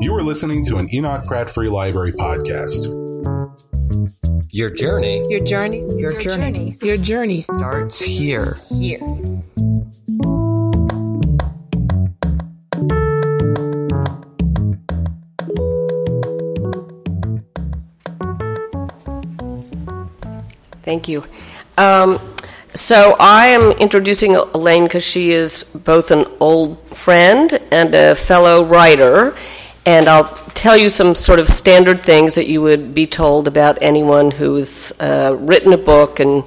You are listening to an Enoch Pratt Free Library podcast. Your journey Your journey, your, Your journey, journey. your journey starts here. here. Thank you. Um, so I am introducing Elaine because she is both an old friend and a fellow writer, and I'll tell you some sort of standard things that you would be told about anyone who's uh, written a book, and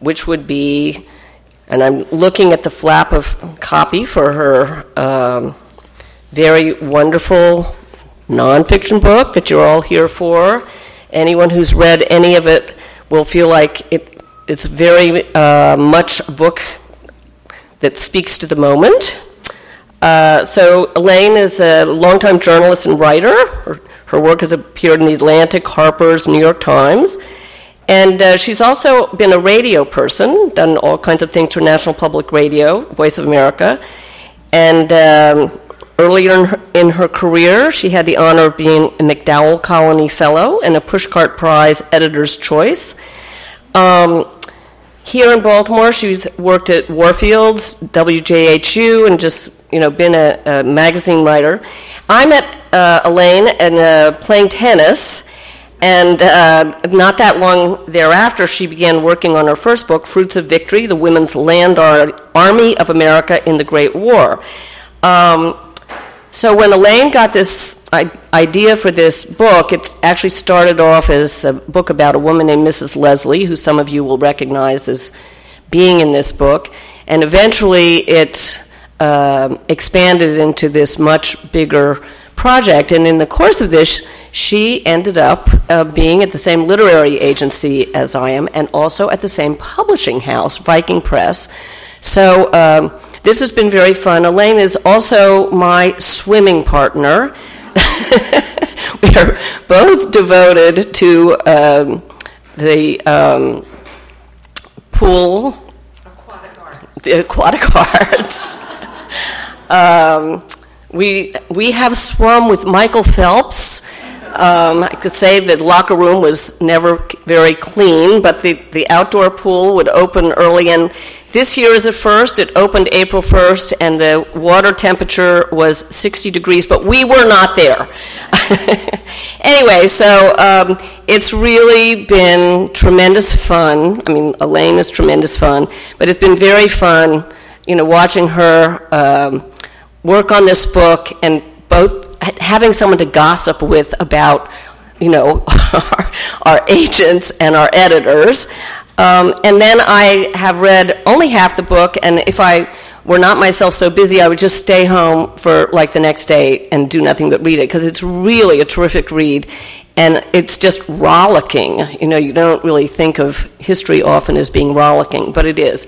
which would be, and I'm looking at the flap of copy for her um, very wonderful nonfiction book that you're all here for. Anyone who's read any of it will feel like it, it's very uh, much a book that speaks to the moment. Uh, so, Elaine is a longtime journalist and writer. Her, her work has appeared in the Atlantic, Harper's, New York Times. And uh, she's also been a radio person, done all kinds of things for National Public Radio, Voice of America. And um, earlier in her, in her career, she had the honor of being a MacDowell Colony Fellow and a Pushcart Prize Editor's Choice. Um, here in Baltimore, she's worked at Warfield's, WJHU, and just you know been a, a magazine writer. I met uh, Elaine and uh, playing tennis, and uh, not that long thereafter, she began working on her first book, Fruits of Victory: The Women's Land Ar- Army of America in the Great War. Um, so when Elaine got this idea for this book, it actually started off as a book about a woman named Mrs. Leslie, who some of you will recognize as being in this book, and eventually it um expanded into this much bigger project. And in the course of this, she ended up uh, being at the same literary agency as I am, and also at the same publishing house, Viking Press. So. Um, this has been very fun. Elaine is also my swimming partner. we are both devoted to um, the um, pool, the aquatic arts. um, we we have swum with Michael Phelps. Um, I could say the locker room was never very clean, but the, the outdoor pool would open early. And this year is a first. It opened April 1st, and the water temperature was 60 degrees, but we were not there. anyway, so um, it's really been tremendous fun. I mean, Elaine is tremendous fun, but it's been very fun, you know, watching her um, work on this book and both having someone to gossip with about, you know, our, our agents and our editors. Um, and then I have read only half the book, and if I were not myself so busy, I would just stay home for like the next day and do nothing but read it because it's really a terrific read. And it's just rollicking. You know, you don't really think of history often as being rollicking, but it is.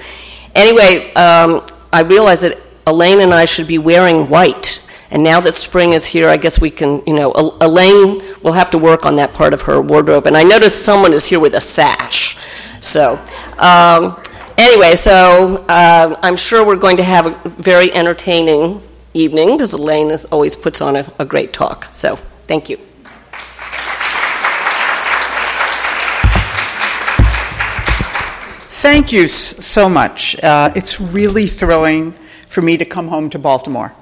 Anyway, um, I realize that Elaine and I should be wearing white. And now that spring is here, I guess we can, you know, Elaine will have to work on that part of her wardrobe. And I noticed someone is here with a sash. So, um, anyway, so uh, I'm sure we're going to have a very entertaining evening because Elaine is, always puts on a, a great talk. So, thank you. Thank you so much. Uh, it's really thrilling for me to come home to Baltimore.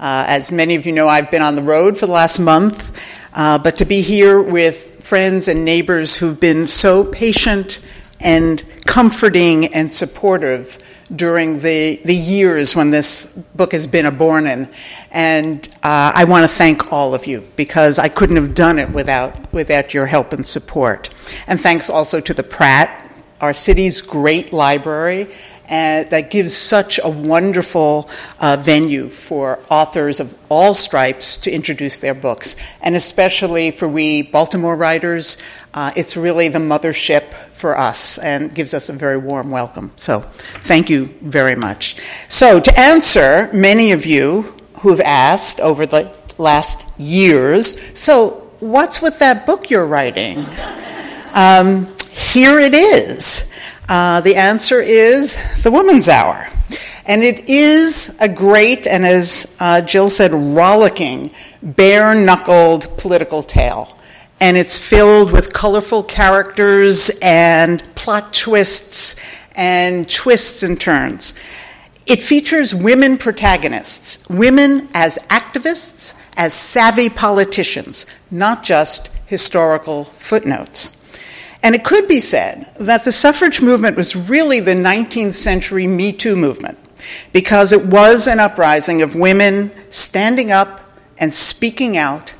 Uh, as many of you know, I've been on the road for the last month, uh, but to be here with friends and neighbors who've been so patient and comforting and supportive during the, the years when this book has been a born in. And uh, I want to thank all of you because I couldn't have done it without, without your help and support. And thanks also to the Pratt our city's great library uh, that gives such a wonderful uh, venue for authors of all stripes to introduce their books. And especially for we Baltimore writers, uh, it's really the mothership for us and gives us a very warm welcome. So thank you very much. So, to answer many of you who have asked over the last years, so what's with that book you're writing? Um, here it is. Uh, the answer is The Woman's Hour. And it is a great, and as uh, Jill said, rollicking, bare knuckled political tale. And it's filled with colorful characters and plot twists and twists and turns. It features women protagonists, women as activists, as savvy politicians, not just historical footnotes. And it could be said that the suffrage movement was really the 19th century Me Too movement because it was an uprising of women standing up and speaking out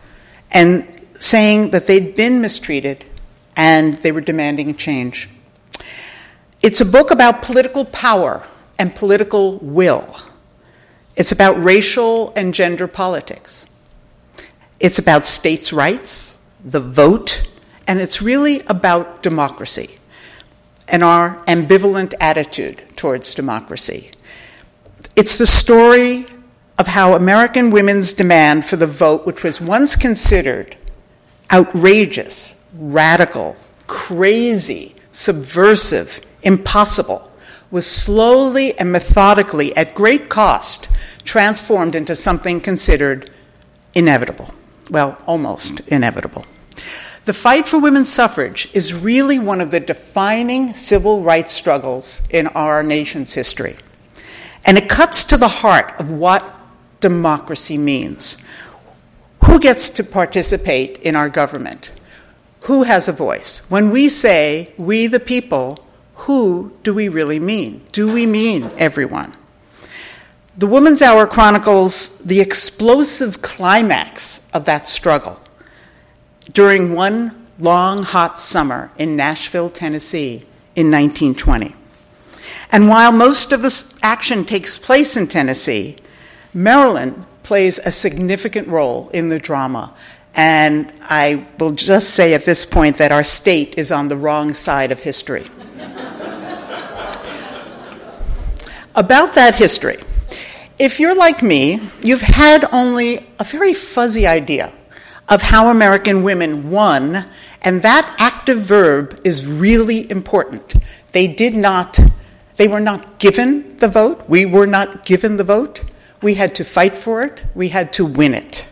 and saying that they'd been mistreated and they were demanding change. It's a book about political power and political will. It's about racial and gender politics. It's about states' rights, the vote, and it's really about democracy and our ambivalent attitude towards democracy. It's the story of how American women's demand for the vote, which was once considered outrageous, radical, crazy, subversive, impossible, was slowly and methodically, at great cost, transformed into something considered inevitable. Well, almost inevitable. The fight for women's suffrage is really one of the defining civil rights struggles in our nation's history. And it cuts to the heart of what democracy means. Who gets to participate in our government? Who has a voice? When we say, we the people, who do we really mean? Do we mean everyone? The Woman's Hour chronicles the explosive climax of that struggle during one long, hot summer in Nashville, Tennessee in 1920. And while most of the action takes place in Tennessee, Maryland plays a significant role in the drama. And I will just say at this point that our state is on the wrong side of history. About that history, if you're like me, you've had only a very fuzzy idea of how American women won, and that active verb is really important. They did not, they were not given the vote. We were not given the vote. We had to fight for it, we had to win it.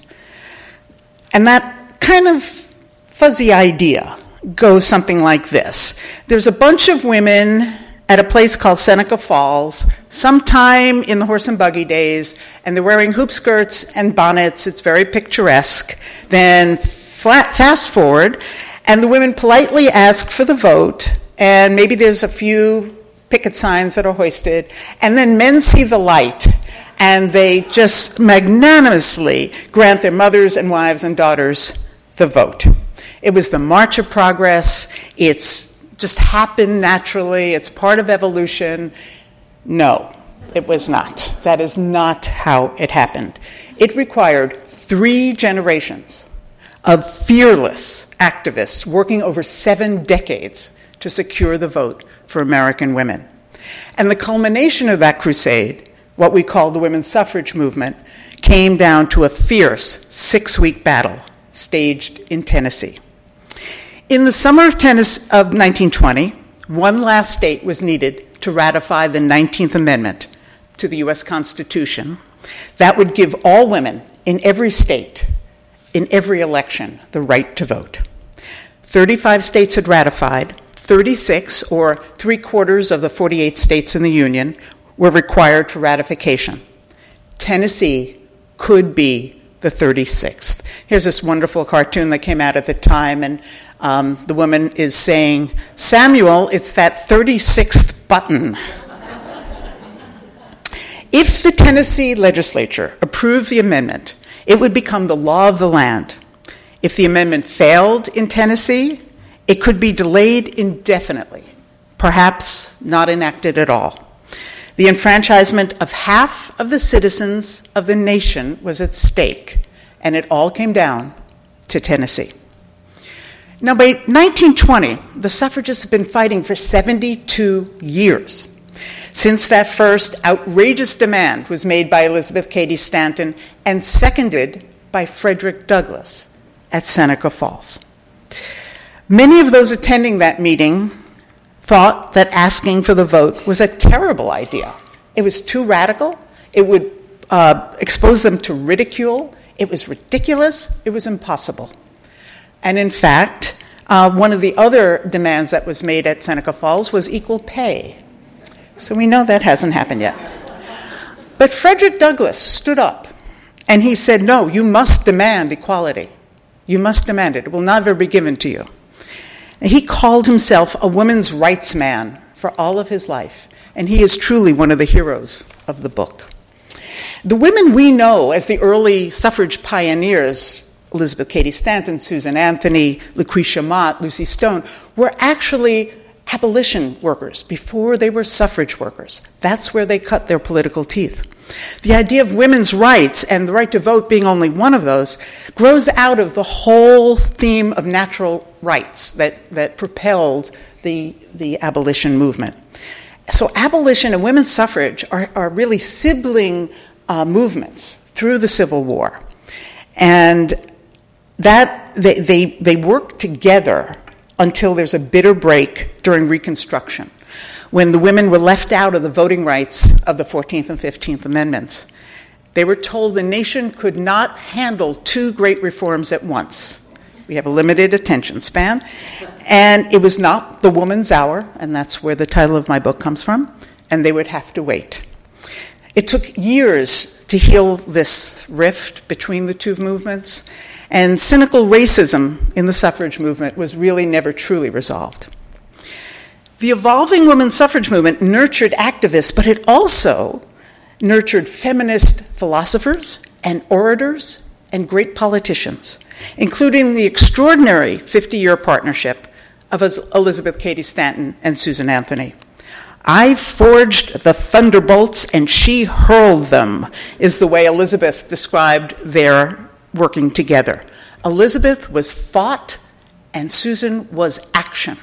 And that kind of fuzzy idea goes something like this There's a bunch of women at a place called Seneca Falls sometime in the horse and buggy days, and they're wearing hoop skirts and bonnets. It's very picturesque. Then flat, fast forward, and the women politely ask for the vote, and maybe there's a few picket signs that are hoisted, and then men see the light. And they just magnanimously grant their mothers and wives and daughters the vote. It was the March of Progress. It's just happened naturally, it's part of evolution. No, it was not. That is not how it happened. It required three generations of fearless activists working over seven decades to secure the vote for American women. And the culmination of that crusade, what we call the women's suffrage movement, came down to a fierce six week battle staged in Tennessee. In the summer of, tennis, of 1920, one last state was needed to ratify the 19th Amendment to the U.S. Constitution that would give all women in every state, in every election, the right to vote. 35 states had ratified, 36, or three quarters of the 48 states in the Union, were required for ratification. Tennessee could be the 36th. Here's this wonderful cartoon that came out at the time, and um, the woman is saying, Samuel, it's that 36th button. if the Tennessee legislature approved the amendment, it would become the law of the land. If the amendment failed in Tennessee, it could be delayed indefinitely, perhaps not enacted at all. The enfranchisement of half of the citizens of the nation was at stake, and it all came down to Tennessee. Now, by 1920, the suffragists have been fighting for 72 years since that first outrageous demand was made by Elizabeth Cady Stanton and seconded by Frederick Douglass at Seneca Falls. Many of those attending that meeting thought that asking for the vote was a terrible idea It was too radical. It would uh, expose them to ridicule. It was ridiculous. It was impossible. And in fact, uh, one of the other demands that was made at Seneca Falls was equal pay. So we know that hasn't happened yet. But Frederick Douglass stood up and he said, No, you must demand equality. You must demand it. It will never be given to you. And he called himself a woman's rights man for all of his life, and he is truly one of the heroes of the book. The women we know as the early suffrage pioneers, Elizabeth Cady Stanton, Susan Anthony, Lucretia Mott, Lucy Stone, were actually abolition workers before they were suffrage workers. That's where they cut their political teeth. The idea of women's rights and the right to vote being only one of those grows out of the whole theme of natural rights that, that propelled the, the abolition movement. So, abolition and women's suffrage are, are really sibling uh, movements through the Civil War. And that they, they, they work together until there's a bitter break during Reconstruction when the women were left out of the voting rights of the 14th and 15th Amendments. They were told the nation could not handle two great reforms at once. We have a limited attention span. And it was not the woman's hour, and that's where the title of my book comes from, and they would have to wait. It took years to heal this rift between the two movements, and cynical racism in the suffrage movement was really never truly resolved. The evolving women's suffrage movement nurtured activists, but it also nurtured feminist philosophers and orators and great politicians, including the extraordinary 50 year partnership of Elizabeth Cady Stanton and Susan Anthony. I forged the thunderbolts and she hurled them, is the way Elizabeth described their working together. Elizabeth was thought and Susan was action.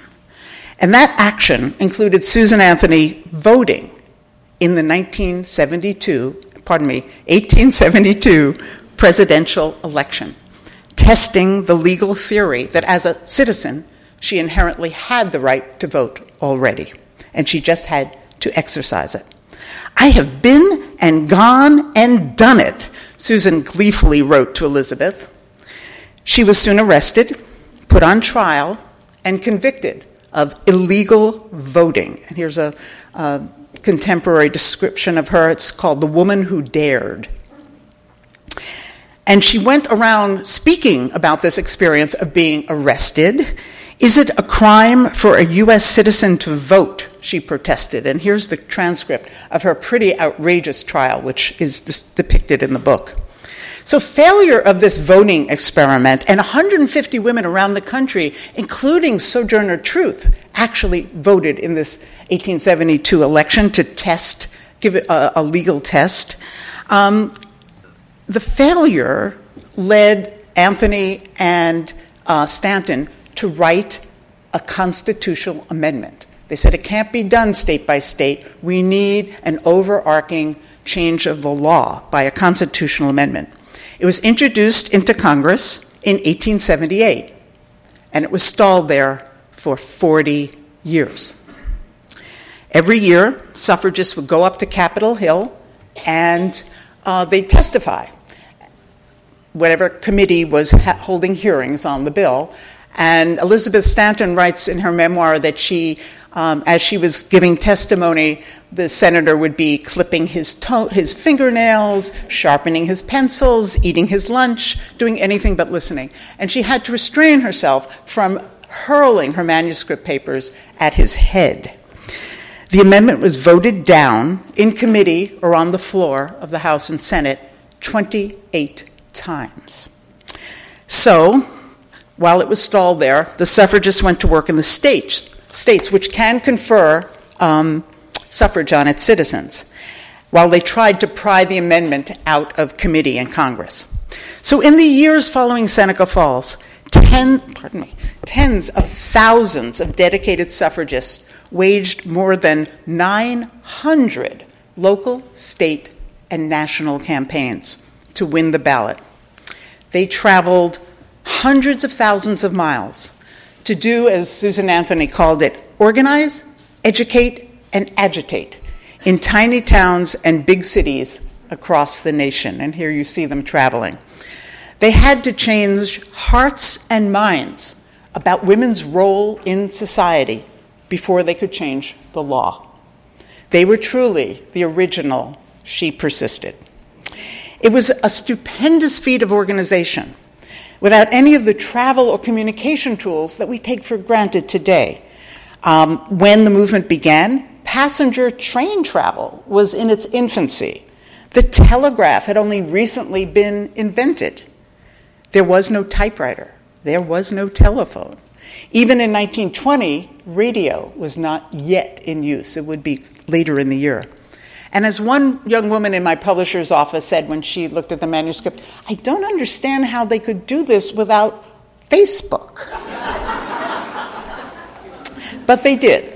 And that action included Susan Anthony voting in the 1972, pardon me, 1872 presidential election, testing the legal theory that as a citizen, she inherently had the right to vote already, and she just had to exercise it. I have been and gone and done it, Susan gleefully wrote to Elizabeth. She was soon arrested, put on trial, and convicted of illegal voting. And here's a, a contemporary description of her. It's called The Woman Who Dared. And she went around speaking about this experience of being arrested. Is it a crime for a U.S. citizen to vote? She protested. And here's the transcript of her pretty outrageous trial, which is depicted in the book. So, failure of this voting experiment, and 150 women around the country, including Sojourner Truth, actually voted in this 1872 election to test, give it a, a legal test. Um, the failure led Anthony and uh, Stanton to write a constitutional amendment. They said it can't be done state by state. We need an overarching change of the law by a constitutional amendment. It was introduced into Congress in 1878, and it was stalled there for 40 years. Every year, suffragists would go up to Capitol Hill and uh, they'd testify. Whatever committee was ha- holding hearings on the bill. And Elizabeth Stanton writes in her memoir that she um, as she was giving testimony, the senator would be clipping his, his fingernails, sharpening his pencils, eating his lunch, doing anything but listening. And she had to restrain herself from hurling her manuscript papers at his head. The amendment was voted down in committee or on the floor of the House and Senate 28 times. So, while it was stalled there, the suffragists went to work in the states states which can confer um, suffrage on its citizens, while they tried to pry the amendment out of committee and Congress. So, in the years following Seneca Falls, ten, pardon me, tens of thousands of dedicated suffragists waged more than 900 local, state, and national campaigns to win the ballot. They traveled hundreds of thousands of miles to do, as Susan Anthony called it, organize, educate, and agitate in tiny towns and big cities across the nation. And here you see them traveling. They had to change hearts and minds about women's role in society before they could change the law. They were truly the original She Persisted. It was a stupendous feat of organization without any of the travel or communication tools that we take for granted today. Um, when the movement began, passenger train travel was in its infancy. The telegraph had only recently been invented. There was no typewriter, there was no telephone. Even in 1920, radio was not yet in use. It would be later in the year. And as one young woman in my publisher's office said when she looked at the manuscript, I don't understand how they could do this without Facebook. but they did.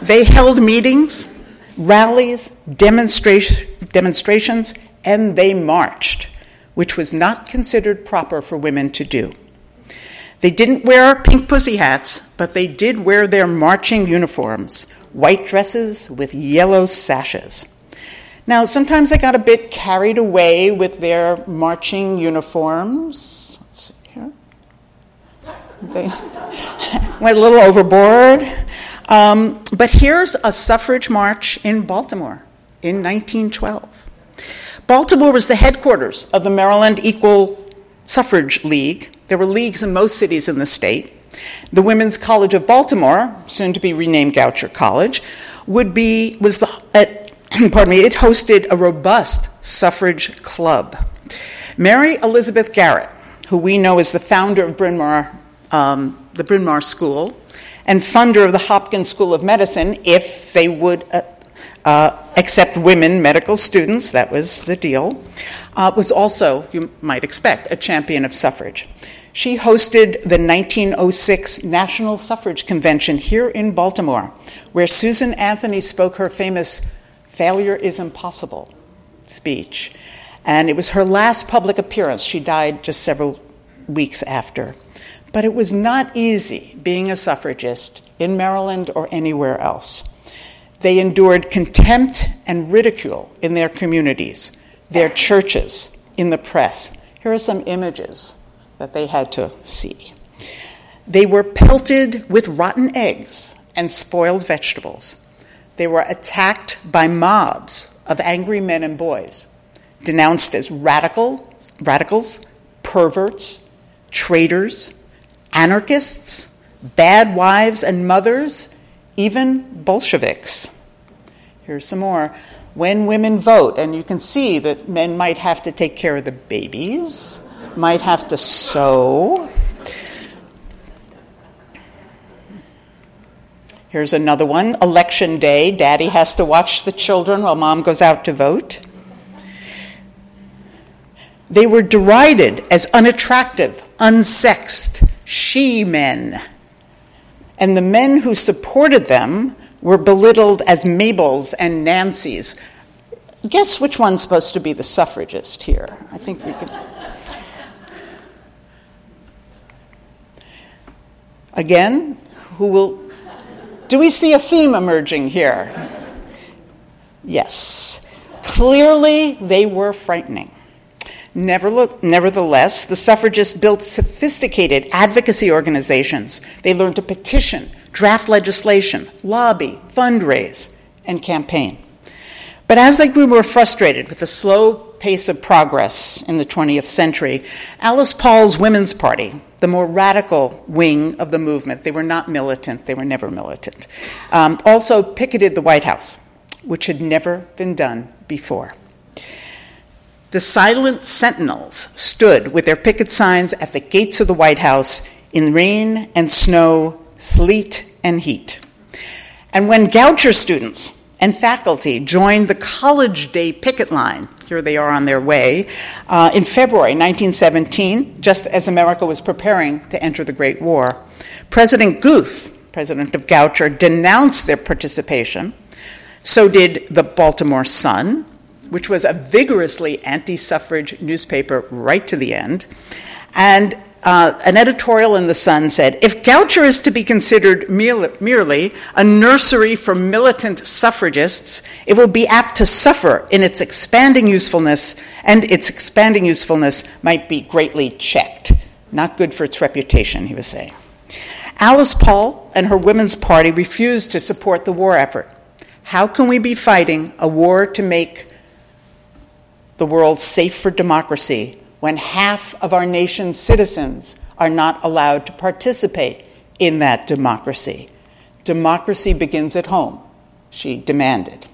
They held meetings, rallies, demonstra- demonstrations, and they marched, which was not considered proper for women to do. They didn't wear pink pussy hats, but they did wear their marching uniforms, white dresses with yellow sashes. Now, sometimes they got a bit carried away with their marching uniforms. Let's see here. They went a little overboard. Um, but here's a suffrage march in Baltimore in 1912. Baltimore was the headquarters of the Maryland Equal Suffrage League. There were leagues in most cities in the state. The Women's College of Baltimore, soon to be renamed Goucher College, would be was the at, pardon me, it hosted a robust suffrage club. Mary Elizabeth Garrett, who we know as the founder of Bryn Mawr, um, the Bryn Mawr School, and funder of the Hopkins School of Medicine, if they would uh, uh, accept women medical students, that was the deal, uh, was also, you might expect, a champion of suffrage. She hosted the 1906 National Suffrage Convention here in Baltimore, where Susan Anthony spoke her famous Failure is Impossible speech. And it was her last public appearance. She died just several weeks after. But it was not easy being a suffragist in Maryland or anywhere else. They endured contempt and ridicule in their communities, their churches, in the press. Here are some images that they had to see. They were pelted with rotten eggs and spoiled vegetables. They were attacked by mobs of angry men and boys, denounced as radical, radicals, perverts, traitors, anarchists, bad wives and mothers, even Bolsheviks. Here's some more. When women vote, and you can see that men might have to take care of the babies, might have to sew. Here's another one election day. Daddy has to watch the children while mom goes out to vote. They were derided as unattractive, unsexed, she men. And the men who supported them were belittled as Mabels and Nancys. Guess which one's supposed to be the suffragist here? I think we can. Again, who will. Do we see a theme emerging here? Yes. Clearly, they were frightening. Nevertheless, the suffragists built sophisticated advocacy organizations. They learned to petition, draft legislation, lobby, fundraise, and campaign. But as they grew more frustrated with the slow pace of progress in the 20th century, Alice Paul's Women's Party, the more radical wing of the movement, they were not militant, they were never militant, um, also picketed the White House, which had never been done before. The silent sentinels stood with their picket signs at the gates of the White House in rain and snow, sleet and heat. And when Goucher students and faculty joined the College Day picket line, here they are on their way, uh, in February 1917, just as America was preparing to enter the Great War, President Guth, president of Goucher, denounced their participation. So did the Baltimore Sun, which was a vigorously anti suffrage newspaper right to the end. And uh, an editorial in The Sun said if Goucher is to be considered merely a nursery for militant suffragists, it will be apt to suffer in its expanding usefulness, and its expanding usefulness might be greatly checked. Not good for its reputation, he was saying. Alice Paul and her Women's Party refused to support the war effort. How can we be fighting a war to make the world safe for democracy when half of our nation's citizens are not allowed to participate in that democracy. Democracy begins at home, she demanded.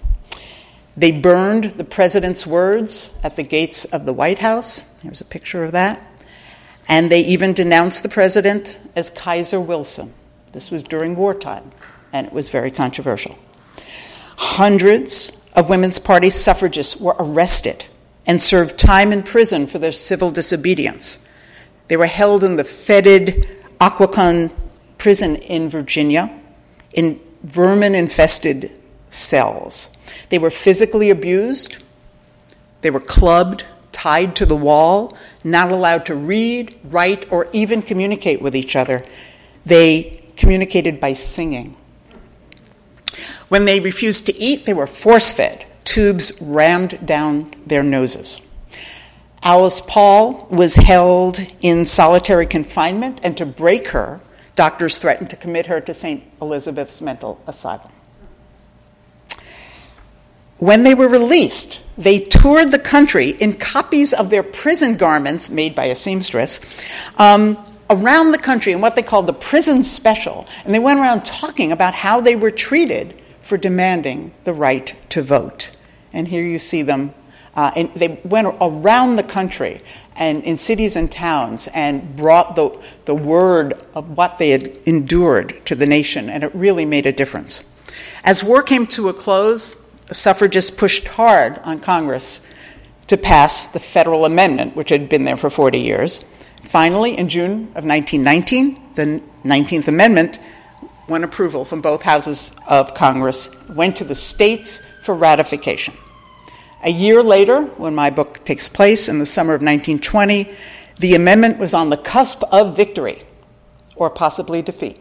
They burned the president's words at the gates of the White House. Here's a picture of that. And they even denounced the president as Kaiser Wilson. This was during wartime, and it was very controversial. Hundreds of Women's Party suffragists were arrested and served time in prison for their civil disobedience. They were held in the fetid Occoquan prison in Virginia in vermin infested cells. They were physically abused, they were clubbed, tied to the wall, not allowed to read, write, or even communicate with each other. They communicated by singing. When they refused to eat, they were force fed tubes rammed down their noses. Alice Paul was held in solitary confinement, and to break her, doctors threatened to commit her to St. Elizabeth's mental asylum. When they were released, they toured the country in copies of their prison garments made by a seamstress um, around the country in what they called the prison special. And they went around talking about how they were treated for demanding the right to vote. And here you see them. Uh, and they went around the country and in cities and towns and brought the, the word of what they had endured to the nation, and it really made a difference. As war came to a close, suffragists pushed hard on Congress to pass the federal amendment, which had been there for 40 years. Finally, in June of 1919, the 19th Amendment won approval from both houses of Congress, went to the states for ratification. A year later, when my book takes place in the summer of 1920, the amendment was on the cusp of victory or possibly defeat.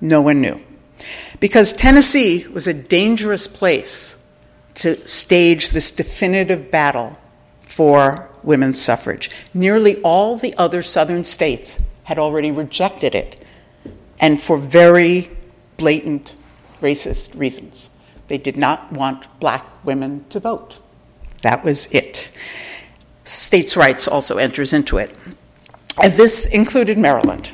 No one knew. Because Tennessee was a dangerous place to stage this definitive battle for women's suffrage. Nearly all the other southern states had already rejected it and for very blatant racist reasons. They did not want black women to vote. That was it. States' rights also enters into it. And this included Maryland.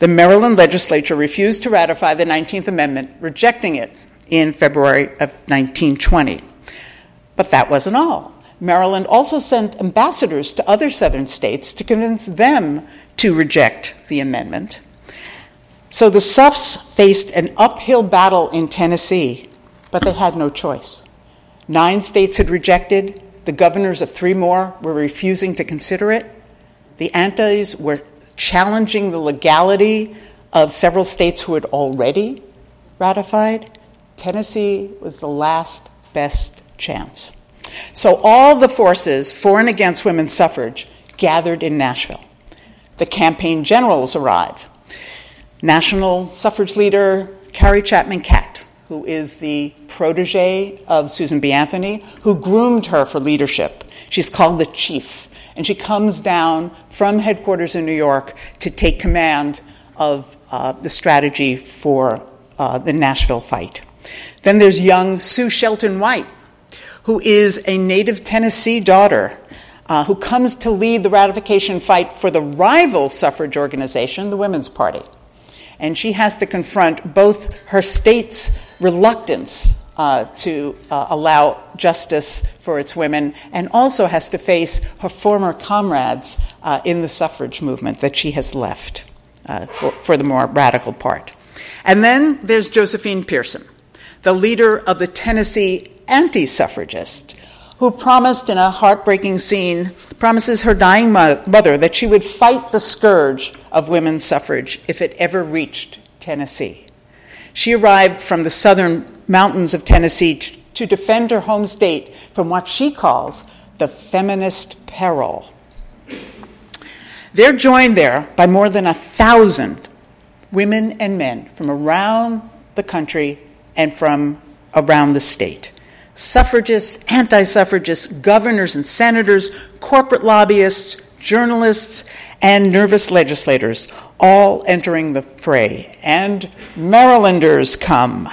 The Maryland legislature refused to ratify the 19th Amendment, rejecting it in February of 1920. But that wasn't all. Maryland also sent ambassadors to other southern states to convince them to reject the amendment. So the Suffs faced an uphill battle in Tennessee, but they had no choice. Nine states had rejected, the governors of three more were refusing to consider it. The antis were challenging the legality of several states who had already ratified. Tennessee was the last best chance. So all the forces for and against women's suffrage gathered in Nashville. The campaign generals arrived national suffrage leader Carrie Chapman Catt, who is the protege of Susan B. Anthony, who groomed her for leadership. She's called the chief, and she comes down from headquarters in New York to take command of uh, the strategy for uh, the Nashville fight. Then there's young Sue Shelton White, who is a native Tennessee daughter uh, who comes to lead the ratification fight for the rival suffrage organization, the Women's Party and she has to confront both her state's reluctance uh, to uh, allow justice for its women, and also has to face her former comrades uh, in the suffrage movement that she has left uh, for, for the more radical part. And then there's Josephine Pearson, the leader of the Tennessee anti suffragists, who promised in a heartbreaking scene, promises her dying mother that she would fight the scourge of women's suffrage if it ever reached Tennessee. She arrived from the southern mountains of Tennessee to defend her home state from what she calls the feminist peril. They're joined there by more than a thousand women and men from around the country and from around the state. Suffragists, anti suffragists, governors and senators, corporate lobbyists, journalists, and nervous legislators, all entering the fray. And Marylanders come.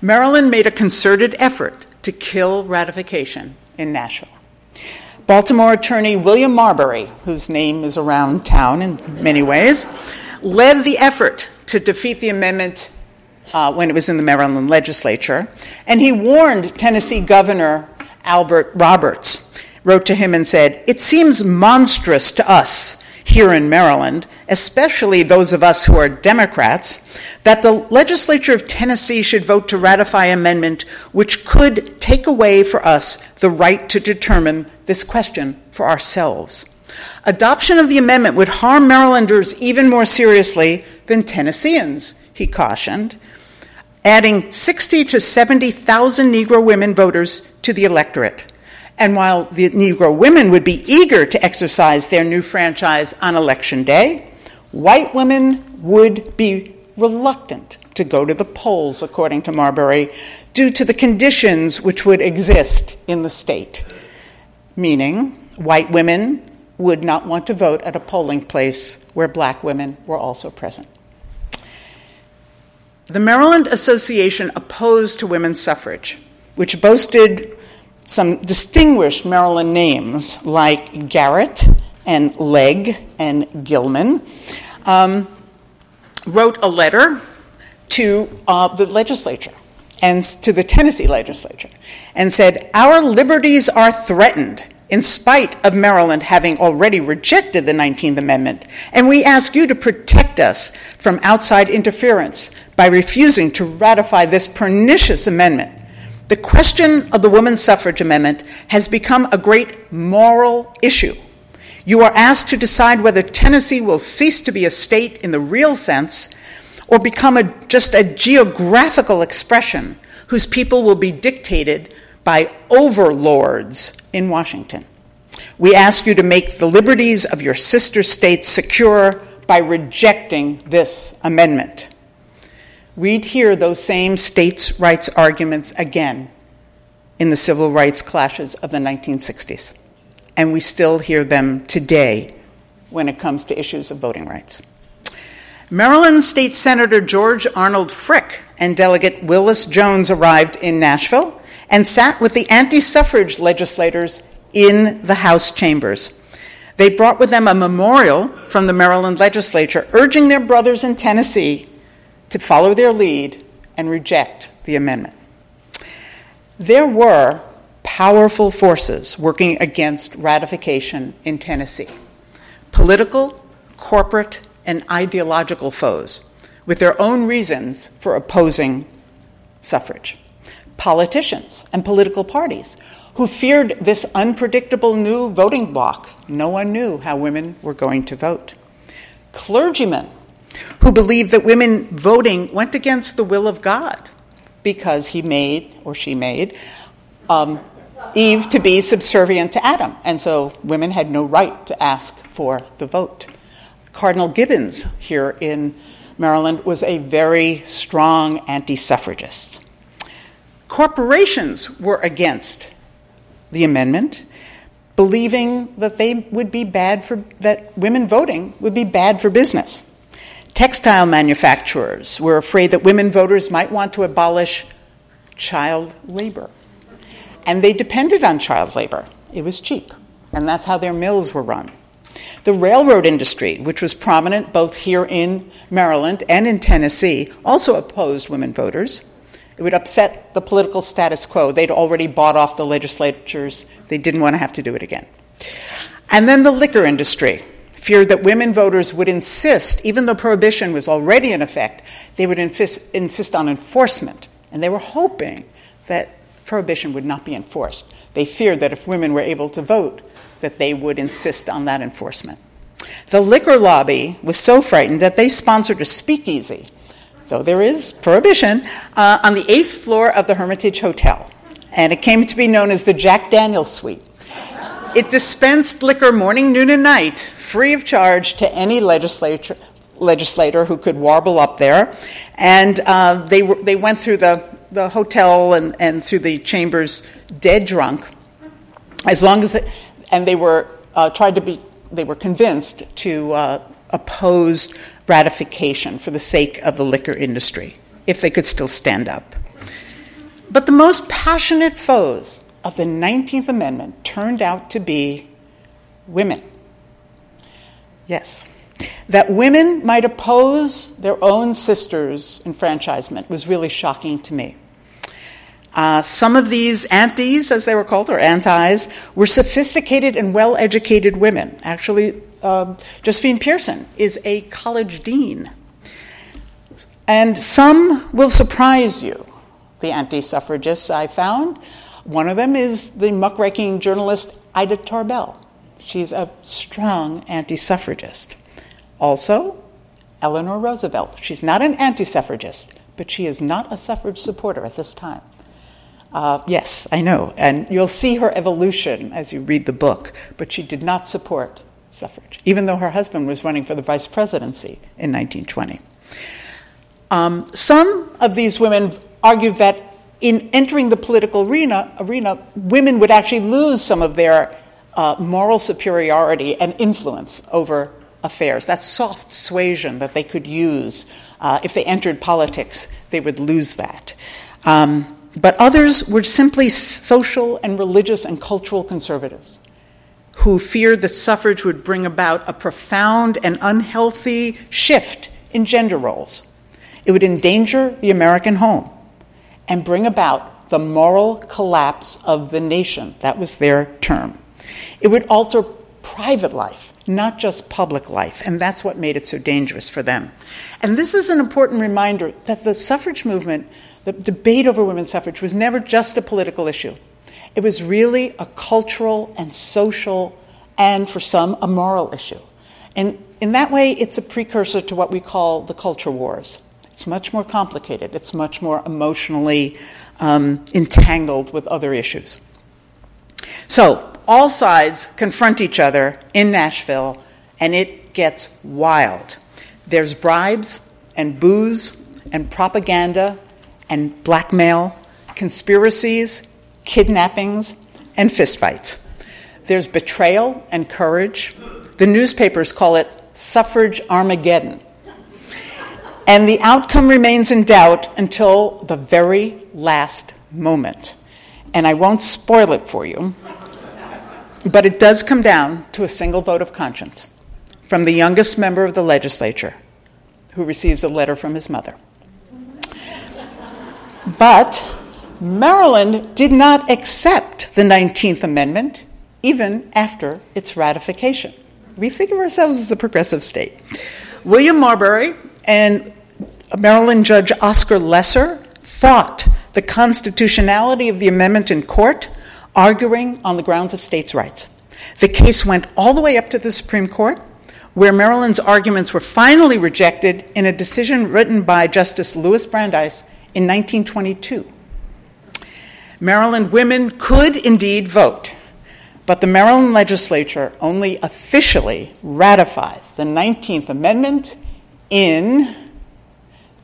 Maryland made a concerted effort to kill ratification in Nashville. Baltimore attorney William Marbury, whose name is around town in many ways, led the effort to defeat the amendment uh, when it was in the Maryland legislature, and he warned Tennessee Governor Albert Roberts, wrote to him and said, It seems monstrous to us here in Maryland, especially those of us who are Democrats, that the legislature of Tennessee should vote to ratify amendment which could take away for us the right to determine this question for ourselves. Adoption of the amendment would harm Marylanders even more seriously than Tennesseans, he cautioned, adding 60 to 70,000 Negro women voters to the electorate. And while the Negro women would be eager to exercise their new franchise on election day, white women would be reluctant to go to the polls, according to Marbury, due to the conditions which would exist in the state. Meaning, white women would not want to vote at a polling place where black women were also present. The Maryland Association opposed to women's suffrage, which boasted some distinguished Maryland names like Garrett and Legg and Gilman, um, wrote a letter to uh, the legislature and to the Tennessee legislature and said, Our liberties are threatened in spite of Maryland having already rejected the 19th Amendment, and we ask you to protect us from outside interference by refusing to ratify this pernicious amendment the question of the women's suffrage amendment has become a great moral issue. You are asked to decide whether Tennessee will cease to be a state in the real sense or become a, just a geographical expression whose people will be dictated by overlords in Washington. We ask you to make the liberties of your sister states secure by rejecting this amendment. We'd hear those same states' rights arguments again in the civil rights clashes of the 1960s. And we still hear them today when it comes to issues of voting rights. Maryland State Senator George Arnold Frick and Delegate Willis Jones arrived in Nashville and sat with the anti suffrage legislators in the House chambers. They brought with them a memorial from the Maryland legislature urging their brothers in Tennessee to follow their lead and reject the amendment. There were powerful forces working against ratification in Tennessee political, corporate, and ideological foes with their own reasons for opposing suffrage. Politicians and political parties who feared this unpredictable new voting bloc. No one knew how women were going to vote. Clergymen who believed that women voting went against the will of God because he made, or she made, um, Eve to be subservient to Adam. And so women had no right to ask for the vote. Cardinal Gibbons here in Maryland was a very strong anti suffragist. Corporations were against the amendment, believing that they would be bad for that women voting would be bad for business. Textile manufacturers were afraid that women voters might want to abolish child labor. And they depended on child labor. It was cheap, and that's how their mills were run. The railroad industry, which was prominent both here in Maryland and in Tennessee, also opposed women voters. It would upset the political status quo. They'd already bought off the legislatures, they didn't want to have to do it again. And then the liquor industry, feared that women voters would insist, even though prohibition was already in effect, they would insist, insist on enforcement. And they were hoping that prohibition would not be enforced. They feared that if women were able to vote, that they would insist on that enforcement. The liquor lobby was so frightened that they sponsored a speakeasy, though there is prohibition, uh, on the eighth floor of the Hermitage Hotel. And it came to be known as the Jack Daniels Suite. It dispensed liquor morning, noon, and night, free of charge to any legislator, legislator who could warble up there. And uh, they, were, they went through the, the hotel and, and through the chambers dead drunk, as long as, it, and they were uh, tried to be, they were convinced to uh, oppose ratification for the sake of the liquor industry, if they could still stand up. But the most passionate foes of the 19th Amendment turned out to be women. Yes. That women might oppose their own sisters' enfranchisement was really shocking to me. Uh, some of these antis, as they were called, or antis, were sophisticated and well educated women. Actually, uh, Josephine Pearson is a college dean. And some will surprise you, the anti suffragists I found. One of them is the muckraking journalist Ida Tarbell. She's a strong anti suffragist. Also, Eleanor Roosevelt. She's not an anti suffragist, but she is not a suffrage supporter at this time. Uh, yes, I know. And you'll see her evolution as you read the book, but she did not support suffrage, even though her husband was running for the vice presidency in 1920. Um, some of these women argued that in entering the political arena, arena women would actually lose some of their uh, moral superiority and influence over affairs. That soft suasion that they could use uh, if they entered politics, they would lose that. Um, but others were simply social and religious and cultural conservatives who feared that suffrage would bring about a profound and unhealthy shift in gender roles. It would endanger the American home and bring about the moral collapse of the nation. That was their term. It would alter private life, not just public life, and that's what made it so dangerous for them. And this is an important reminder that the suffrage movement the debate over women's suffrage was never just a political issue. It was really a cultural and social, and for some, a moral issue. And in that way, it's a precursor to what we call the culture wars. It's much more complicated, it's much more emotionally um, entangled with other issues. So, all sides confront each other in Nashville, and it gets wild. There's bribes and booze and propaganda and blackmail, conspiracies, kidnappings, and fistfights. There's betrayal and courage. The newspapers call it suffrage Armageddon. And the outcome remains in doubt until the very last moment. And I won't spoil it for you, but it does come down to a single vote of conscience from the youngest member of the legislature who receives a letter from his mother. But Maryland did not accept the 19th Amendment even after its ratification. We think of ourselves as a progressive state. William Marbury and Maryland Judge Oscar Leser fought the constitutionality of the amendment in court, arguing on the grounds of states' rights. The case went all the way up to the Supreme Court, where Maryland's arguments were finally rejected in a decision written by Justice Louis Brandeis in 1922. Maryland women could indeed vote, but the Maryland legislature only officially ratified the 19th Amendment in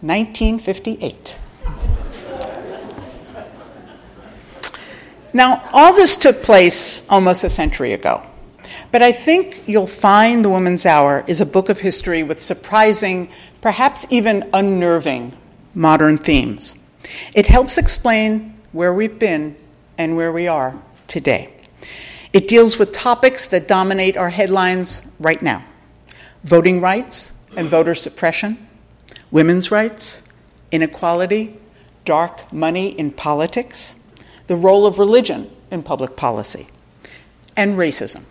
1958. Now, all this took place almost a century ago. But I think you'll find The Woman's Hour is a book of history with surprising, perhaps even unnerving modern themes. It helps explain where we've been and where we are today. It deals with topics that dominate our headlines right now voting rights and voter suppression, women's rights, inequality, dark money in politics, the role of religion in public policy, and racism.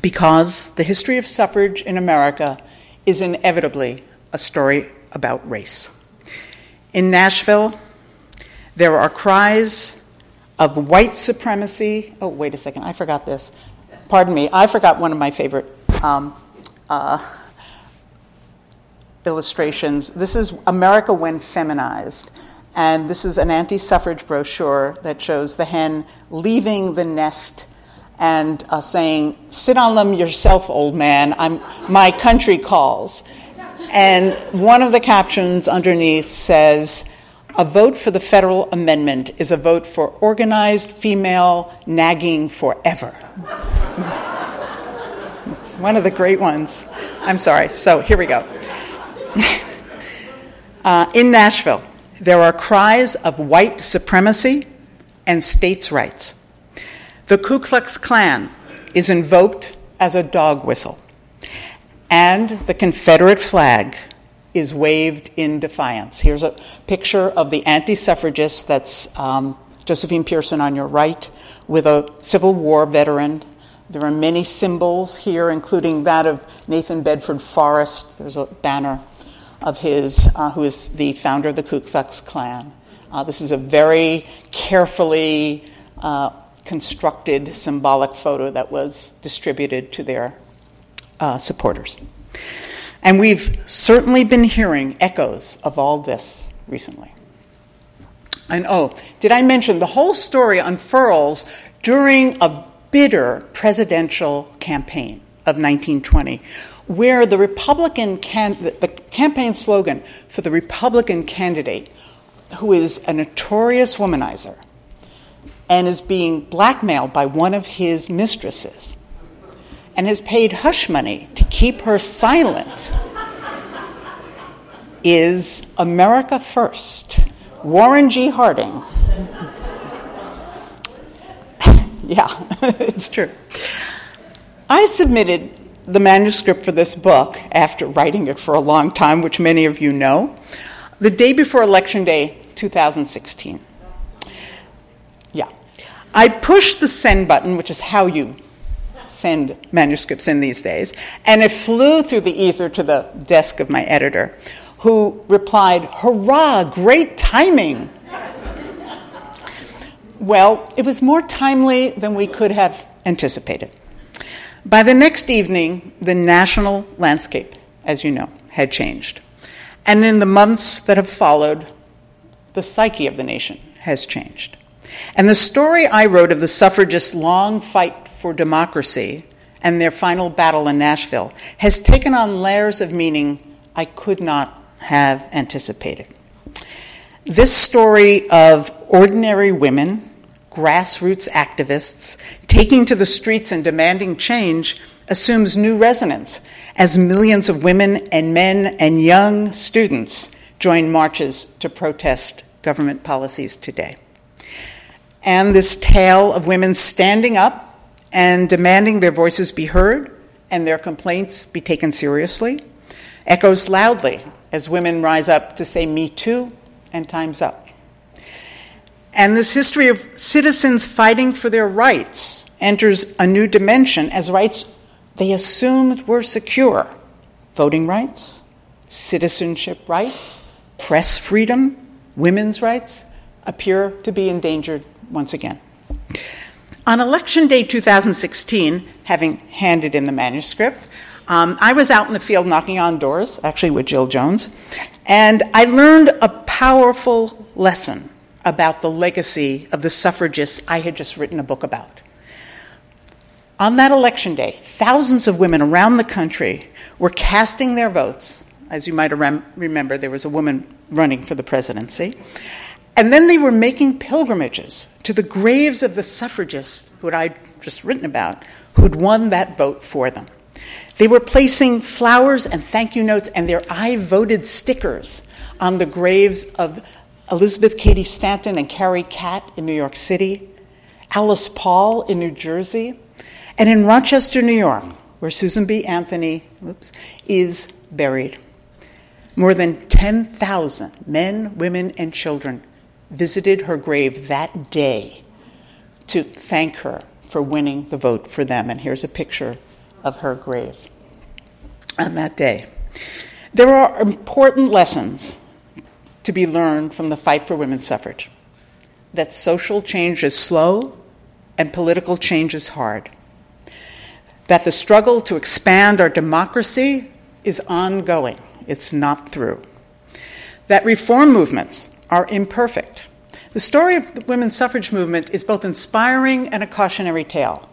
Because the history of suffrage in America is inevitably a story about race. In Nashville, there are cries of white supremacy. Oh, wait a second, I forgot this. Pardon me, I forgot one of my favorite um, uh, illustrations. This is America When Feminized. And this is an anti suffrage brochure that shows the hen leaving the nest and uh, saying, Sit on them yourself, old man, I'm, my country calls. And one of the captions underneath says, A vote for the federal amendment is a vote for organized female nagging forever. one of the great ones. I'm sorry. So here we go. uh, in Nashville, there are cries of white supremacy and states' rights. The Ku Klux Klan is invoked as a dog whistle, and the Confederate flag is waved in defiance. Here's a picture of the anti suffragist that's um, Josephine Pearson on your right with a Civil War veteran. There are many symbols here, including that of Nathan Bedford Forrest. There's a banner of his, uh, who is the founder of the Ku Klux Klan. Uh, this is a very carefully uh, constructed symbolic photo that was distributed to their uh, supporters. And we've certainly been hearing echoes of all this recently. And oh, did I mention the whole story unfurls during a bitter presidential campaign of 1920, where the Republican can, the campaign slogan for the Republican candidate, who is a notorious womanizer, and is being blackmailed by one of his mistresses and has paid hush money to keep her silent is America First. Warren G. Harding. yeah, it's true. I submitted the manuscript for this book after writing it for a long time, which many of you know, the day before Election Day 2016. Yeah. I pushed the send button, which is how you send manuscripts in these days, and it flew through the ether to the desk of my editor, who replied, Hurrah, great timing! well, it was more timely than we could have anticipated. By the next evening, the national landscape, as you know, had changed. And in the months that have followed, the psyche of the nation has changed. And the story I wrote of the suffragists' long fight for democracy and their final battle in Nashville has taken on layers of meaning I could not have anticipated. This story of ordinary women, grassroots activists, taking to the streets and demanding change assumes new resonance as millions of women and men and young students join marches to protest government policies today and this tale of women standing up and demanding their voices be heard and their complaints be taken seriously echoes loudly as women rise up to say Me Too and Time's Up. And this history of citizens fighting for their rights enters a new dimension as rights they assumed were secure voting rights, citizenship rights, press freedom, women's rights appear to be endangered once again. On election day 2016, having handed in the manuscript, um, I was out in the field knocking on doors, actually with Jill Jones, and I learned a powerful lesson about the legacy of the suffragists I had just written a book about. On that election day, thousands of women around the country were casting their votes. As you might rem- remember, there was a woman running for the presidency. And then they were making pilgrimages to the graves of the suffragists who I'd just written about, who'd won that vote for them. They were placing flowers and thank you notes and their I voted stickers on the graves of Elizabeth Cady Stanton and Carrie Catt in New York City, Alice Paul in New Jersey, and in Rochester, New York, where Susan B. Anthony oops, is buried. More than 10,000 men, women, and children visited her grave that day to thank her for winning the vote for them. And here's a picture of her grave on that day. There are important lessons to be learned from the fight for women's suffrage that social change is slow and political change is hard, that the struggle to expand our democracy is ongoing, it's not through, that reform movements are imperfect. The story of the women's suffrage movement is both inspiring and a cautionary tale.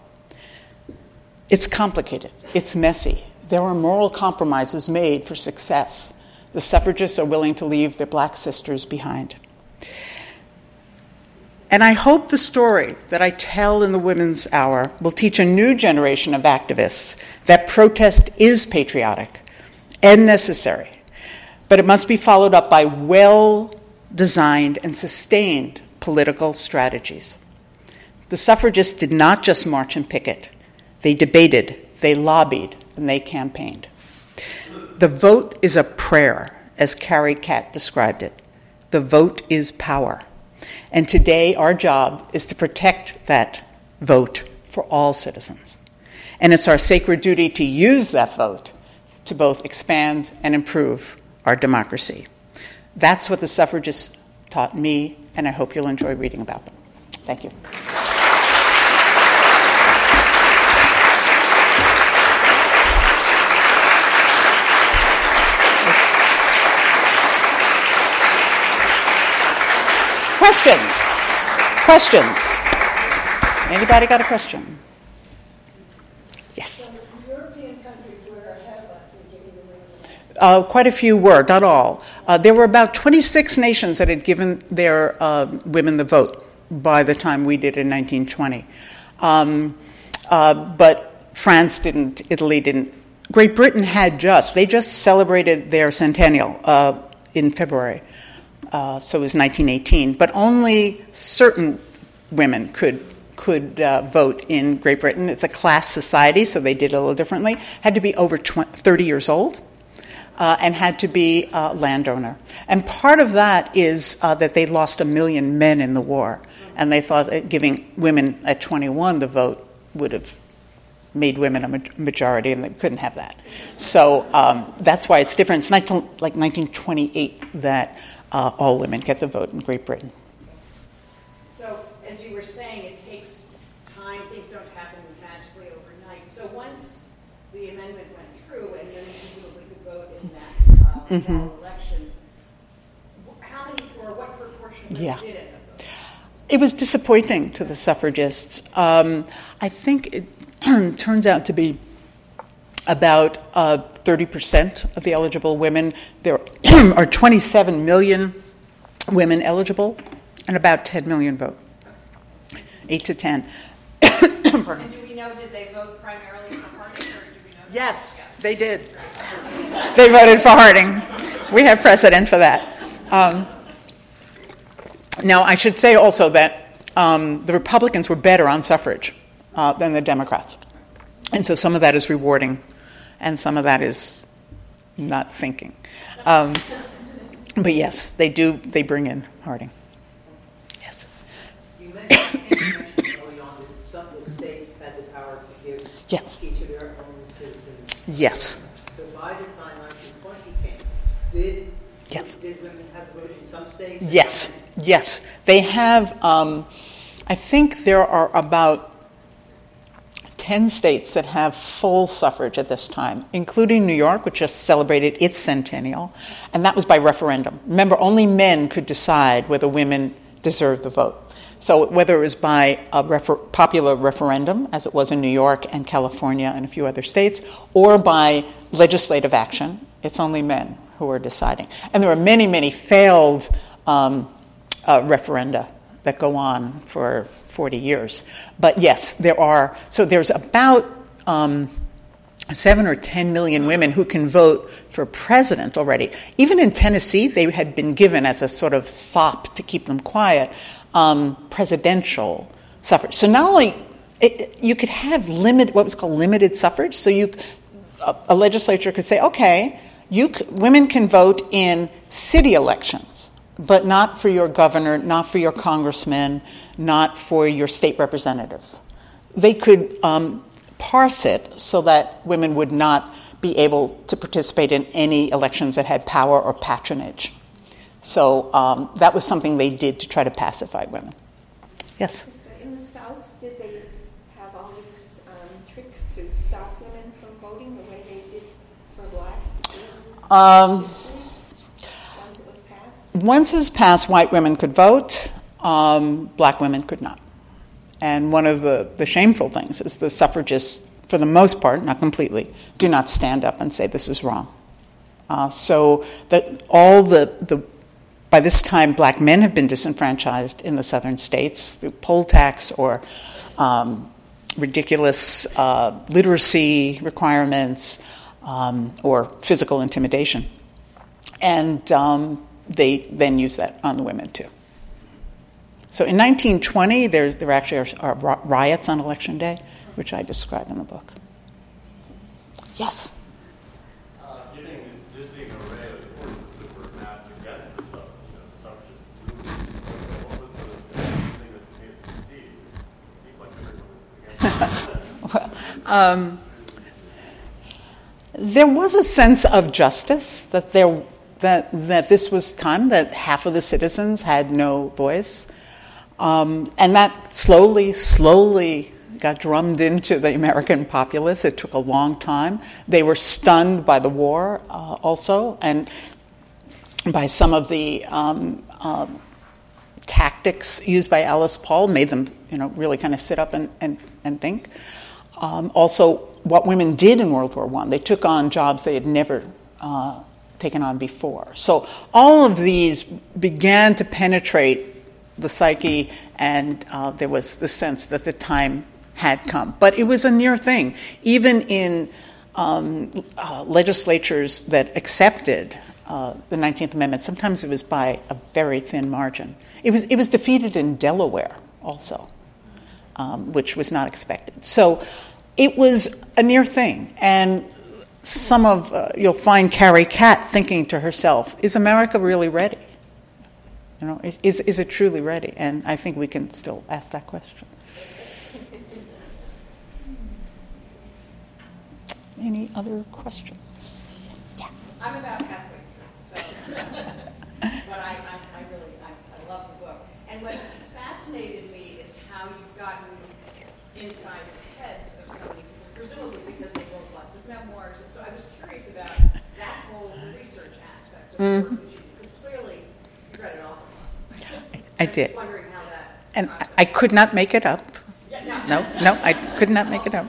It's complicated, it's messy. There are moral compromises made for success. The suffragists are willing to leave their black sisters behind. And I hope the story that I tell in the Woman's Hour will teach a new generation of activists that protest is patriotic and necessary, but it must be followed up by well designed and sustained political strategies. The suffragists did not just march and picket, they debated, they lobbied, and they campaigned. The vote is a prayer, as Carrie Catt described it. The vote is power. And today, our job is to protect that vote for all citizens. And it's our sacred duty to use that vote to both expand and improve our democracy. That's what the suffragists taught me, and I hope you'll enjoy reading about them. Thank you. Questions? Questions? Anybody got a question? Yes. Uh, quite a few were, not all. Uh, there were about 26 nations that had given their uh, women the vote by the time we did in 1920. Um, uh, but France didn't, Italy didn't. Great Britain had just, they just celebrated their centennial uh, in February. Uh, so it was 1918. But only certain women could could uh, vote in Great Britain. It's a class society, so they did a little differently. Had to be over 20, 30 years old. Uh, and had to be a landowner. And part of that is uh, that they lost a million men in the war. And they thought that giving women at 21 the vote would have made women a majority, and they couldn't have that. So um, that's why it's different. It's 19, like 1928 that uh, all women get the vote in Great Britain. So, as you were saying, it takes time, things don't happen magically overnight. So, once the amendment went through and women presumably could vote in that uh, mm-hmm. election, how many or what proportion yeah. did it? It was disappointing to the suffragists. Um, I think it turns out to be about uh, 30% of the eligible women. There are 27 million women eligible and about 10 million vote. 8 to 10. and do we know, did they vote primarily for Harding? Yes, they did. they voted for Harding. We have precedent for that. Um, now, I should say also that um, the Republicans were better on suffrage uh, than the Democrats. And so some of that is rewarding and some of that is not thinking. Um, but yes, they do. They bring in Harding. Yes. You mentioned, early on that some of the states had the power to give yes. each of their own citizens. Yes. So by the time 1920 came, did yes. did women have vote in some states? Yes. Yes, they have. Um, I think there are about 10 states that have full suffrage at this time, including New York, which just celebrated its centennial, and that was by referendum. Remember, only men could decide whether women deserved the vote. So, whether it was by a refer- popular referendum, as it was in New York and California and a few other states, or by legislative action, it's only men who are deciding. And there are many, many failed um, uh, referenda that go on for 40 years. But yes, there are, so there's about um, seven or 10 million women who can vote for president already. Even in Tennessee, they had been given as a sort of sop to keep them quiet, um, presidential suffrage. So not only it, you could have limit what was called limited suffrage. So you, a, a legislature could say, okay, you, women can vote in city elections, but not for your governor, not for your congressman, not for your state representatives. They could um, parse it so that women would not be able to participate in any elections that had power or patronage. So um, that was something they did to try to pacify women. Yes? In the South, did they have all these um, tricks to stop women from voting the way they did for blacks? Um, once it was passed? Once it was passed, white women could vote um, black women could not. And one of the, the shameful things is the suffragists for the most part, not completely, do not stand up and say this is wrong. Uh, so that all the, the by this time, black men have been disenfranchised in the southern states through poll tax or um, ridiculous uh, literacy requirements um, or physical intimidation. And um, they then use that on the women too. So in 1920, there, there actually are, are riots on election day, which I describe in the book. Yes? um, there was a sense of justice that there that that this was time that half of the citizens had no voice, um, and that slowly, slowly got drummed into the American populace. It took a long time. They were stunned by the war, uh, also, and by some of the um, uh, tactics used by Alice Paul, made them, you know, really kind of sit up and, and, and think. Um, also, what women did in World War I, they took on jobs they had never uh, taken on before. So all of these began to penetrate the psyche, and uh, there was the sense that the time had come. But it was a near thing. Even in um, uh, legislatures that accepted uh, the 19th Amendment, sometimes it was by a very thin margin. It was, it was defeated in Delaware also, um, which was not expected. So it was a near thing. And some of, uh, you'll find Carrie Catt thinking to herself, is America really ready? You know, is, is it truly ready? And I think we can still ask that question. Any other questions? Yeah. I'm about halfway through, so. but I, I, I really, I, I love the book. And what's fascinated me is how you've gotten inside the heads of so many people, presumably because they wrote lots of memoirs. And so I was curious about that whole research aspect of Mm. Work, because clearly you read it all. I did. And I could not make it up. No, no, I could not make it up.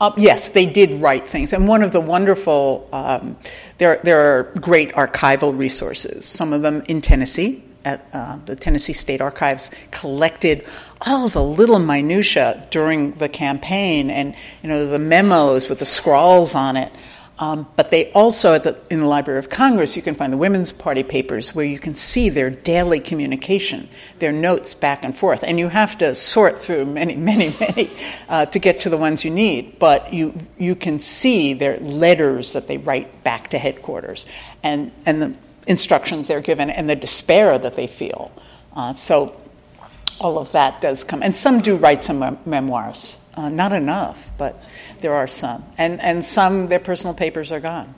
Uh, yes, they did write things, and one of the wonderful um, there there are great archival resources. Some of them in Tennessee at uh, the Tennessee State Archives collected all the little minutia during the campaign, and you know the memos with the scrawls on it. Um, but they also, the, in the Library of Congress, you can find the Women's Party papers where you can see their daily communication, their notes back and forth. And you have to sort through many, many, many uh, to get to the ones you need. But you, you can see their letters that they write back to headquarters and, and the instructions they're given and the despair that they feel. Uh, so all of that does come. And some do write some mem- memoirs. Uh, not enough, but there are some. And, and some, their personal papers are gone.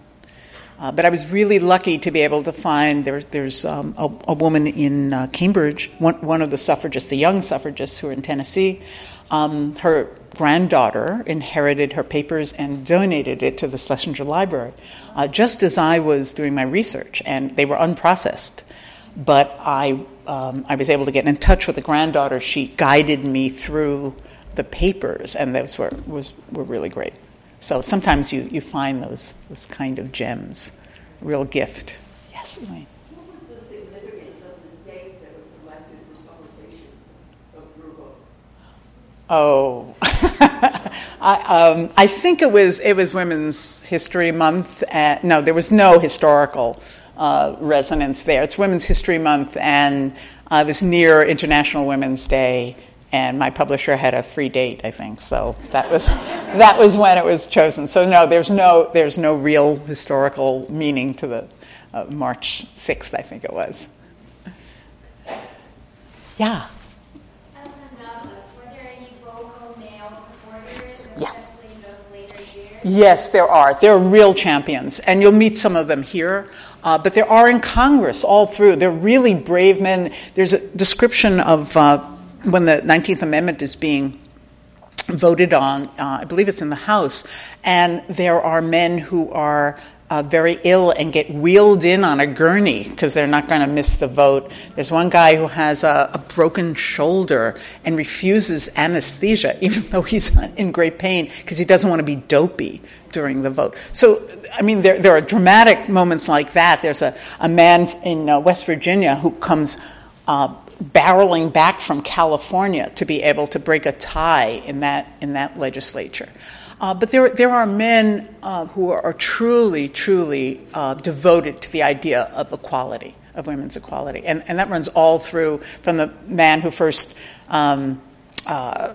Uh, but I was really lucky to be able to find there's, there's um, a, a, woman in uh, Cambridge, one, one of the suffragists, the young suffragists who are in Tennessee. Um, her granddaughter inherited her papers and donated it to the Schlesinger Library, uh, just as I was doing my research, and they were unprocessed. But I, um, I was able to get in touch with the granddaughter. She guided me through the papers, and those were was were really great. So sometimes you, you find those those kind of gems, real gift. Yes, Elaine. What was the significance of the date that was selected for publication of your book? Oh, I, um, I think it was it was Women's History Month. And, no, there was no historical uh, resonance there. It's Women's History Month, and it was near International Women's Day, and my publisher had a free date, I think. So that was that was when it was chosen. So no, there's no there's no real historical meaning to the uh, March sixth, I think it was. Yeah. Yes, there are. There are real champions, and you'll meet some of them here. Uh, but there are in Congress all through. They're really brave men. There's a description of uh, when the 19th Amendment is being voted on, uh, I believe it's in the House, and there are men who are uh, very ill and get wheeled in on a gurney because they're not going to miss the vote. There's one guy who has a, a, broken shoulder and refuses anesthesia, even though he's in great pain because he doesn't want to be dopey during the vote. So, I mean, there, there are dramatic moments like that. There's a, a man in uh, West Virginia who comes. Uh, barreling back from California to be able to break a tie in that in that legislature. Uh, but there, there are men uh, who are, truly, truly uh, devoted to the idea of equality, of women's equality. And, and that runs all through from the man who first um, uh,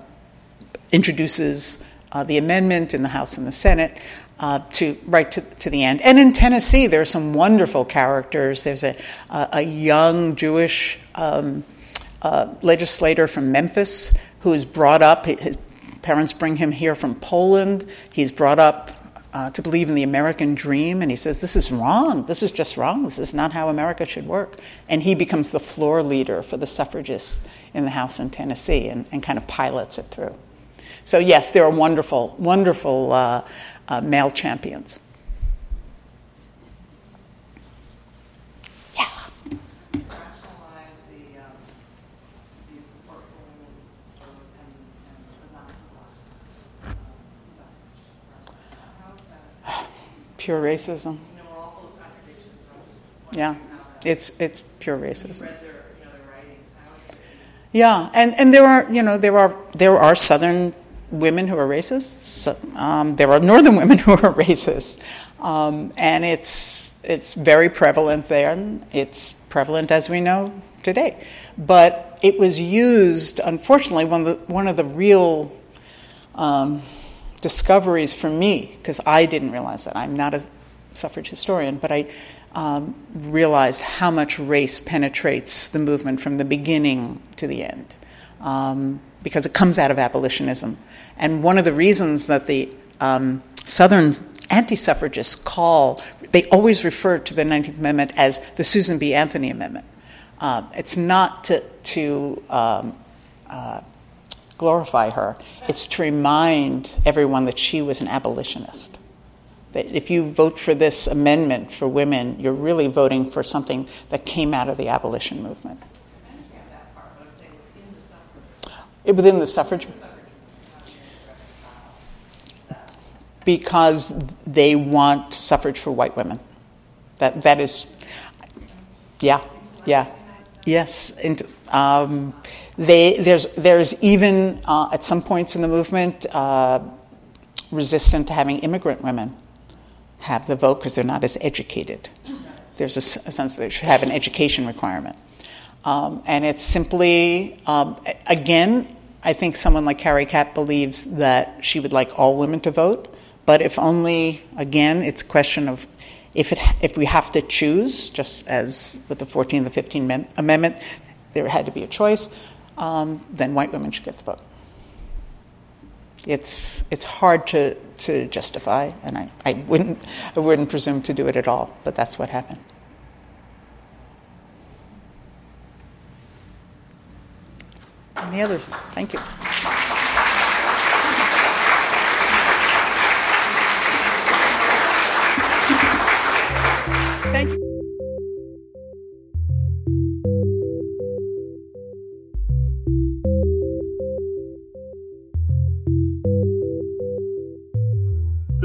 introduces uh, the amendment in the House and the Senate. Uh, to right to, to the end, and in Tennessee, there are some wonderful characters. There's a a young Jewish um, legislator from Memphis who is brought up. His Parents bring him here from Poland. He's brought up uh, to believe in the American dream, and he says, This is wrong. This is just wrong. This is not how America should work. And he becomes the floor leader for the suffragists in the House in Tennessee and, and kind of pilots it through. So, yes, there are wonderful, wonderful uh, uh, male champions. Pure racism. Yeah, it's it's pure racism. Yeah, and, and there are you know there are there are Southern women who are racist. So, um, there are Northern women who are racist, um, and it's it's very prevalent there. And it's prevalent as we know today, but it was used. Unfortunately, one of the one of the real um, discoveries for me, because I didn't realize that. I'm not a suffrage historian, but I um, realized how much race penetrates the movement from the beginning to the end, um, because it comes out of abolitionism. And one of the reasons that the um, Southern anti suffragists call, they always refer to the 19th Amendment as the Susan B. Anthony Amendment. Uh, it's not to, to um, uh, glorify her. It's to remind everyone that she was an abolitionist. That if you vote for this amendment for women, you're really voting for something that came out of the abolition movement. Within the suffrage. Because they want suffrage for white women. That that is, yeah, yeah, yes. And, um, they, there's, there's even, uh, at some points in the movement, uh, resistant to having immigrant women have the vote because they're not as educated. There's a, a, sense that they should have an education requirement. Um, and it's simply, um, again, I think someone like Carrie Catt believes that she would like all women to vote, but if only, again, it's a question of if, it, if we have to choose, just as with the 14th and 15th Amendment, there had to be a choice um, then white women should get the vote. It's, it's hard to, to justify, and I, I, wouldn't, I wouldn't presume to do it at all, but that's what happened. Any others? Thank you. Thank you.